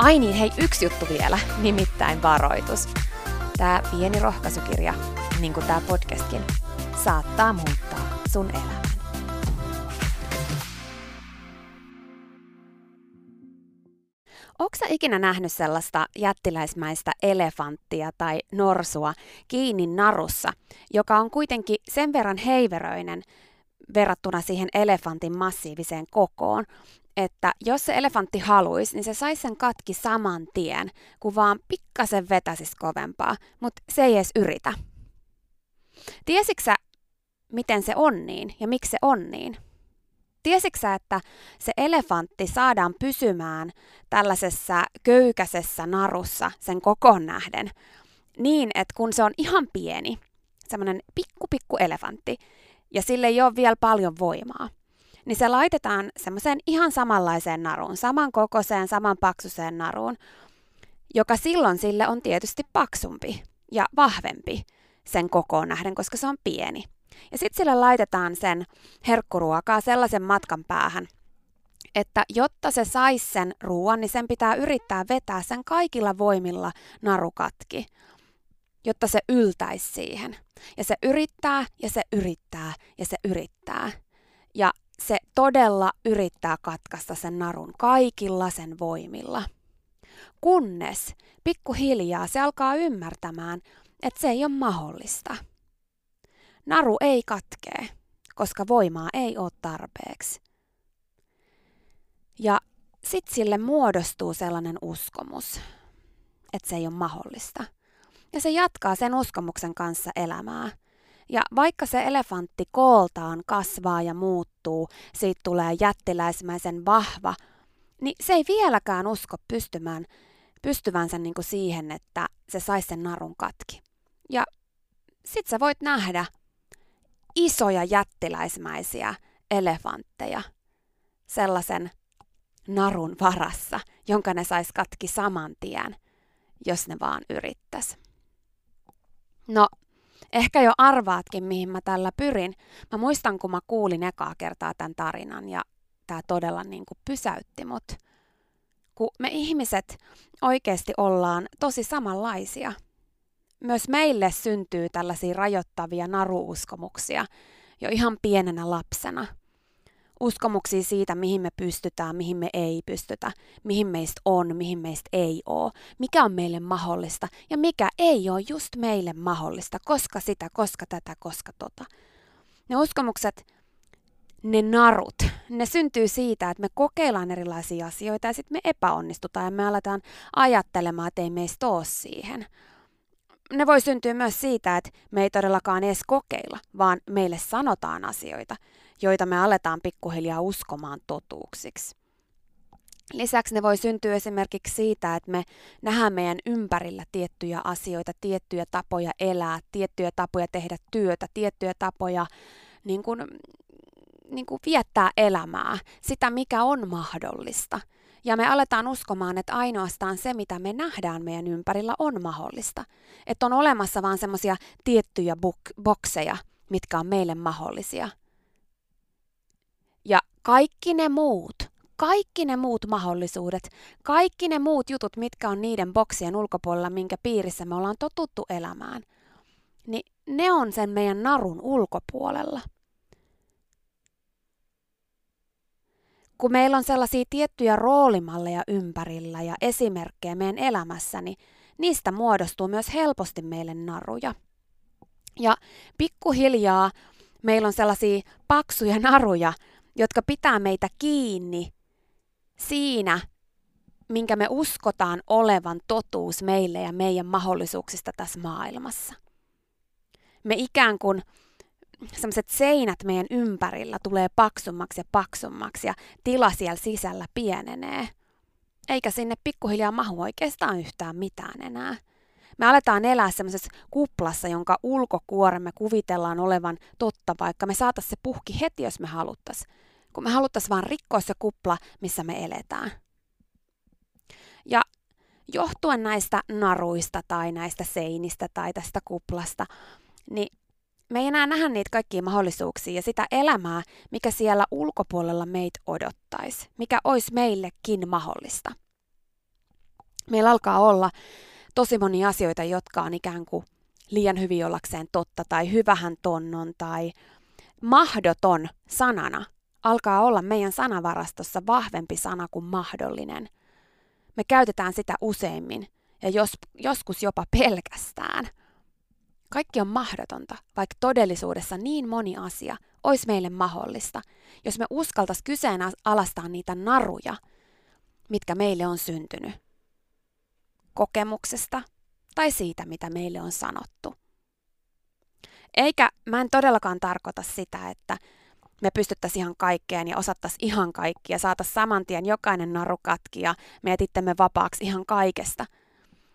Ai niin, hei, yksi juttu vielä, nimittäin varoitus. Tämä pieni rohkaisukirja, niin kuin tämä podcastkin, saattaa muuttaa sun elämän. Onko sä ikinä nähnyt sellaista jättiläismäistä elefanttia tai norsua kiinni narussa, joka on kuitenkin sen verran heiveröinen verrattuna siihen elefantin massiiviseen kokoon, että jos se elefantti haluaisi, niin se saisi sen katki saman tien, kun vaan pikkasen vetäisi kovempaa, mutta se ei edes yritä. Tiesitkö sä, miten se on niin ja miksi se on niin? Tiesitkö että se elefantti saadaan pysymään tällaisessa köykäisessä narussa sen kokoon nähden niin, että kun se on ihan pieni, semmoinen pikku pikku elefantti, ja sille ei ole vielä paljon voimaa, niin se laitetaan semmoiseen ihan samanlaiseen naruun, samankokoiseen, samanpaksuseen naruun, joka silloin sille on tietysti paksumpi ja vahvempi sen kokoon nähden, koska se on pieni. Ja sitten sille laitetaan sen herkkuruokaa sellaisen matkan päähän, että jotta se saisi sen ruoan, niin sen pitää yrittää vetää sen kaikilla voimilla narukatki, jotta se yltäisi siihen. Ja se yrittää ja se yrittää ja se yrittää. Ja se todella yrittää katkaista sen narun kaikilla sen voimilla. Kunnes pikkuhiljaa se alkaa ymmärtämään, että se ei ole mahdollista. Naru ei katkee, koska voimaa ei ole tarpeeksi. Ja sitten sille muodostuu sellainen uskomus, että se ei ole mahdollista. Ja se jatkaa sen uskomuksen kanssa elämää – ja vaikka se elefantti kooltaan kasvaa ja muuttuu, siitä tulee jättiläismäisen vahva, niin se ei vieläkään usko pystymään, pystyvänsä niin kuin siihen, että se saisi sen narun katki. Ja sit sä voit nähdä isoja jättiläismäisiä elefantteja sellaisen narun varassa, jonka ne sais katki saman tien, jos ne vaan yrittäisi. No, Ehkä jo arvaatkin, mihin mä tällä pyrin. Mä muistan, kun mä kuulin ekaa kertaa tämän tarinan ja tämä todella niin kuin pysäytti mut. Kun me ihmiset oikeasti ollaan tosi samanlaisia. Myös meille syntyy tällaisia rajoittavia naruuskomuksia jo ihan pienenä lapsena – uskomuksia siitä, mihin me pystytään, mihin me ei pystytä, mihin meistä on, mihin meistä ei ole, mikä on meille mahdollista ja mikä ei ole just meille mahdollista, koska sitä, koska tätä, koska tota. Ne uskomukset ne narut, ne syntyy siitä, että me kokeillaan erilaisia asioita ja sitten me epäonnistutaan ja me aletaan ajattelemaan, että ei meistä ole siihen. Ne voi syntyä myös siitä, että me ei todellakaan edes kokeilla, vaan meille sanotaan asioita, joita me aletaan pikkuhiljaa uskomaan totuuksiksi. Lisäksi ne voi syntyä esimerkiksi siitä, että me nähdään meidän ympärillä tiettyjä asioita, tiettyjä tapoja elää, tiettyjä tapoja tehdä työtä, tiettyjä tapoja niin kuin, niin kuin viettää elämää, sitä mikä on mahdollista. Ja me aletaan uskomaan, että ainoastaan se, mitä me nähdään meidän ympärillä, on mahdollista. Että on olemassa vain semmoisia tiettyjä bok- bokseja, mitkä on meille mahdollisia. Ja kaikki ne muut, kaikki ne muut mahdollisuudet, kaikki ne muut jutut, mitkä on niiden boksien ulkopuolella, minkä piirissä me ollaan totuttu elämään, niin ne on sen meidän narun ulkopuolella. Kun meillä on sellaisia tiettyjä roolimalleja ympärillä ja esimerkkejä meidän elämässä, niin niistä muodostuu myös helposti meille naruja. Ja pikkuhiljaa meillä on sellaisia paksuja naruja, jotka pitää meitä kiinni siinä, minkä me uskotaan olevan totuus meille ja meidän mahdollisuuksista tässä maailmassa. Me ikään kuin sellaiset seinät meidän ympärillä tulee paksummaksi ja paksummaksi ja tila siellä sisällä pienenee. Eikä sinne pikkuhiljaa mahu oikeastaan yhtään mitään enää. Me aletaan elää semmoisessa kuplassa, jonka ulkokuoremme kuvitellaan olevan totta, vaikka me saatais se puhki heti, jos me haluttais. Kun me haluttais vaan rikkoa se kupla, missä me eletään. Ja johtuen näistä naruista tai näistä seinistä tai tästä kuplasta, niin me ei enää nähdä niitä kaikkia mahdollisuuksia ja sitä elämää, mikä siellä ulkopuolella meitä odottaisi, mikä olisi meillekin mahdollista. Meillä alkaa olla tosi monia asioita, jotka on ikään kuin liian hyvin ollakseen totta tai hyvähän tonnon tai mahdoton sanana alkaa olla meidän sanavarastossa vahvempi sana kuin mahdollinen. Me käytetään sitä useimmin ja jos, joskus jopa pelkästään – kaikki on mahdotonta, vaikka todellisuudessa niin moni asia olisi meille mahdollista, jos me uskaltaisiin kyseenalaistaa niitä naruja, mitkä meille on syntynyt. Kokemuksesta tai siitä, mitä meille on sanottu. Eikä mä en todellakaan tarkoita sitä, että me pystyttäisiin ihan kaikkeen ja osattaisiin ihan kaikki ja saataisiin saman tien jokainen naru katki ja me etittämme vapaaksi ihan kaikesta.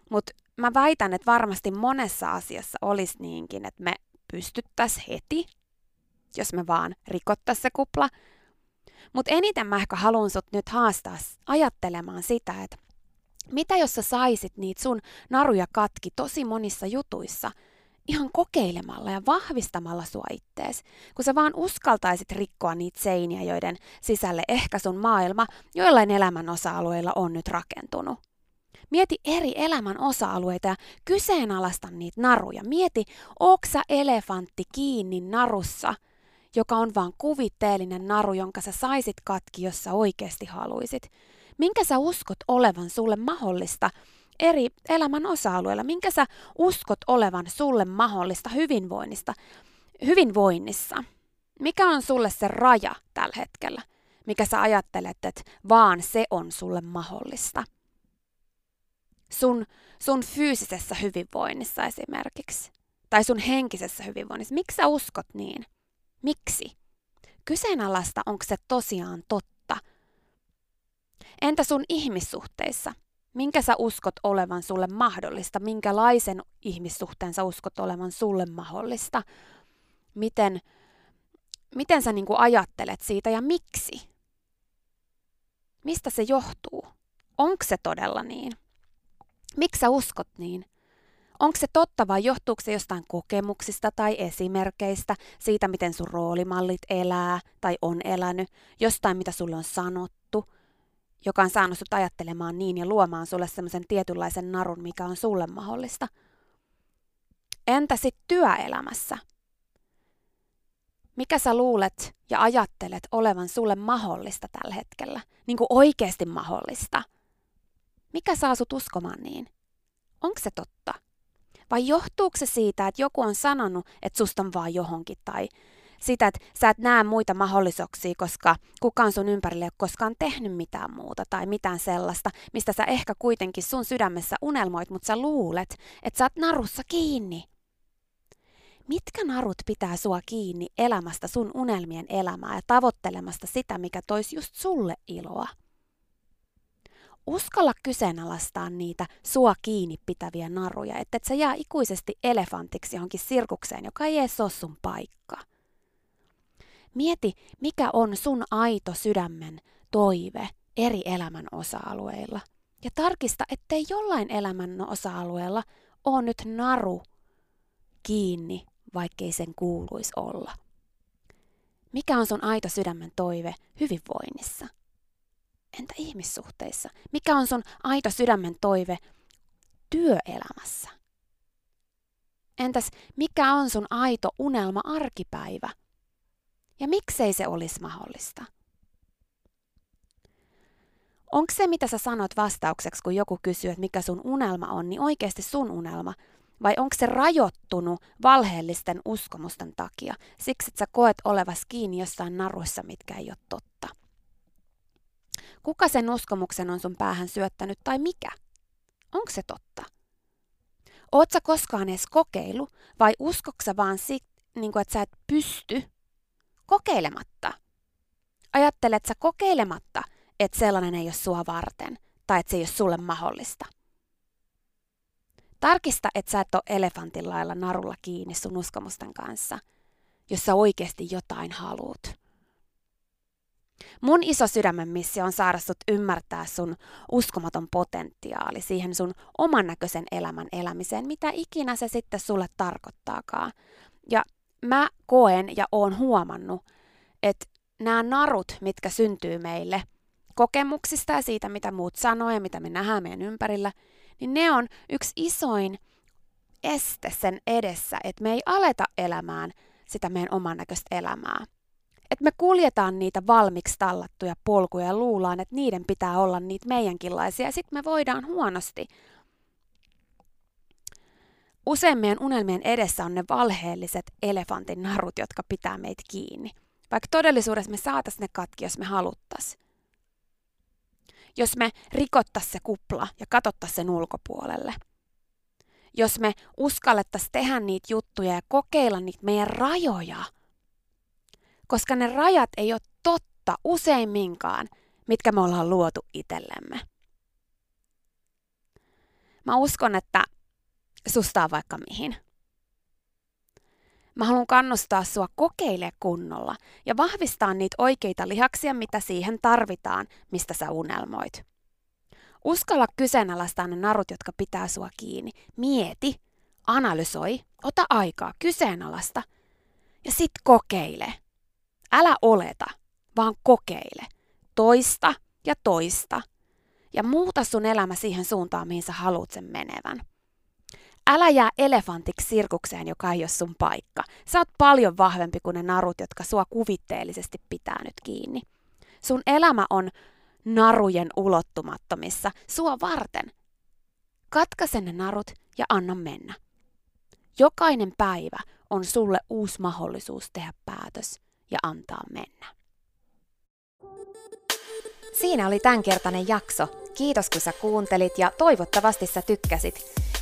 Mutta mä väitän, että varmasti monessa asiassa olisi niinkin, että me pystyttäisiin heti, jos me vaan rikottaisiin se kupla. Mutta eniten mä ehkä haluan sut nyt haastaa ajattelemaan sitä, että mitä jos sä saisit niitä sun naruja katki tosi monissa jutuissa ihan kokeilemalla ja vahvistamalla sua ittees, kun sä vaan uskaltaisit rikkoa niitä seiniä, joiden sisälle ehkä sun maailma joillain elämän osa-alueilla on nyt rakentunut. Mieti eri elämän osa-alueita ja kyseenalaista niitä naruja. Mieti, oksa elefantti kiinni narussa, joka on vaan kuvitteellinen naru, jonka sä saisit katki, jos sä oikeasti haluisit. Minkä sä uskot olevan sulle mahdollista eri elämän osa-alueilla? Minkä sä uskot olevan sulle mahdollista hyvinvoinnista, hyvinvoinnissa? Mikä on sulle se raja tällä hetkellä? Mikä sä ajattelet, että vaan se on sulle mahdollista? sun, sun fyysisessä hyvinvoinnissa esimerkiksi, tai sun henkisessä hyvinvoinnissa. Miksi sä uskot niin? Miksi? Kyseenalaista, onko se tosiaan totta. Entä sun ihmissuhteissa? Minkä sä uskot olevan sulle mahdollista? Minkälaisen ihmissuhteen sä uskot olevan sulle mahdollista? Miten, miten sä niin ajattelet siitä ja miksi? Mistä se johtuu? Onko se todella niin? Miksi sä uskot niin? Onko se totta vai johtuuko se jostain kokemuksista tai esimerkkeistä, siitä miten sun roolimallit elää tai on elänyt, jostain mitä sulle on sanottu, joka on saanut sut ajattelemaan niin ja luomaan sulle semmoisen tietynlaisen narun, mikä on sulle mahdollista? Entä sitten työelämässä? Mikä sä luulet ja ajattelet olevan sulle mahdollista tällä hetkellä? Niin kuin oikeasti mahdollista – mikä saa sut uskomaan niin? Onko se totta? Vai johtuuko se siitä, että joku on sanonut, että susta on vaan johonkin tai sitä, että sä et näe muita mahdollisuuksia, koska kukaan sun ympärille ei ole koskaan tehnyt mitään muuta tai mitään sellaista, mistä sä ehkä kuitenkin sun sydämessä unelmoit, mutta sä luulet, että sä oot narussa kiinni. Mitkä narut pitää sua kiinni elämästä sun unelmien elämää ja tavoittelemasta sitä, mikä toisi just sulle iloa? Uskalla kyseenalaistaa niitä sua kiinni pitäviä naruja, että et sä jää ikuisesti elefantiksi johonkin sirkukseen, joka ei edes ole sun paikka. Mieti, mikä on sun aito sydämen toive eri elämän osa-alueilla. Ja tarkista, ettei jollain elämän osa-alueella ole nyt naru kiinni, vaikkei sen kuuluisi olla. Mikä on sun aito sydämen toive hyvinvoinnissa? Entä ihmissuhteissa? Mikä on sun aito sydämen toive työelämässä? Entäs mikä on sun aito unelma arkipäivä? Ja miksei se olisi mahdollista? Onko se, mitä sä sanot vastaukseksi, kun joku kysyy, että mikä sun unelma on, niin oikeasti sun unelma? Vai onko se rajoittunut valheellisten uskomusten takia, siksi että sä koet olevas kiinni jossain naruissa, mitkä ei ole totta? Kuka sen uskomuksen on sun päähän syöttänyt tai mikä? Onko se totta? Oot sä koskaan edes kokeilu vai uskoksa vaan sit, niin kuin, että sä et pysty kokeilematta? Ajattelet sä kokeilematta, että sellainen ei ole sua varten tai että se ei ole sulle mahdollista? Tarkista, että sä et ole elefantin lailla narulla kiinni sun uskomusten kanssa, jos sä oikeasti jotain haluut. Mun iso sydämen missio on saada sut ymmärtää sun uskomaton potentiaali siihen sun oman näköisen elämän elämiseen, mitä ikinä se sitten sulle tarkoittaakaan. Ja mä koen ja oon huomannut, että nämä narut, mitkä syntyy meille kokemuksista ja siitä, mitä muut sanoo ja mitä me nähdään meidän ympärillä, niin ne on yksi isoin este sen edessä, että me ei aleta elämään sitä meidän oman näköistä elämää että me kuljetaan niitä valmiiksi tallattuja polkuja ja luullaan, että niiden pitää olla niitä meidänkinlaisia ja sitten me voidaan huonosti. Usein meidän unelmien edessä on ne valheelliset elefantin narut, jotka pitää meitä kiinni. Vaikka todellisuudessa me saatais ne katki, jos me haluttais. Jos me rikottais se kupla ja katottais sen ulkopuolelle. Jos me uskallettais tehdä niitä juttuja ja kokeilla niitä meidän rajoja – koska ne rajat ei ole totta useimminkaan, mitkä me ollaan luotu itsellemme. Mä uskon, että susta on vaikka mihin. Mä haluan kannustaa sua kokeile kunnolla ja vahvistaa niitä oikeita lihaksia, mitä siihen tarvitaan, mistä sä unelmoit. Uskalla kyseenalaistaa ne narut, jotka pitää sua kiinni. Mieti, analysoi, ota aikaa, kyseenalaista ja sit kokeile. Älä oleta, vaan kokeile. Toista ja toista. Ja muuta sun elämä siihen suuntaan, mihin sä haluat sen menevän. Älä jää elefantiksi sirkukseen, joka ei ole sun paikka. Sä oot paljon vahvempi kuin ne narut, jotka sua kuvitteellisesti pitää nyt kiinni. Sun elämä on narujen ulottumattomissa sua varten. Katkaise ne narut ja anna mennä. Jokainen päivä on sulle uusi mahdollisuus tehdä päätös ja antaa mennä. Siinä oli tämänkertainen jakso. Kiitos kun sä kuuntelit ja toivottavasti sä tykkäsit.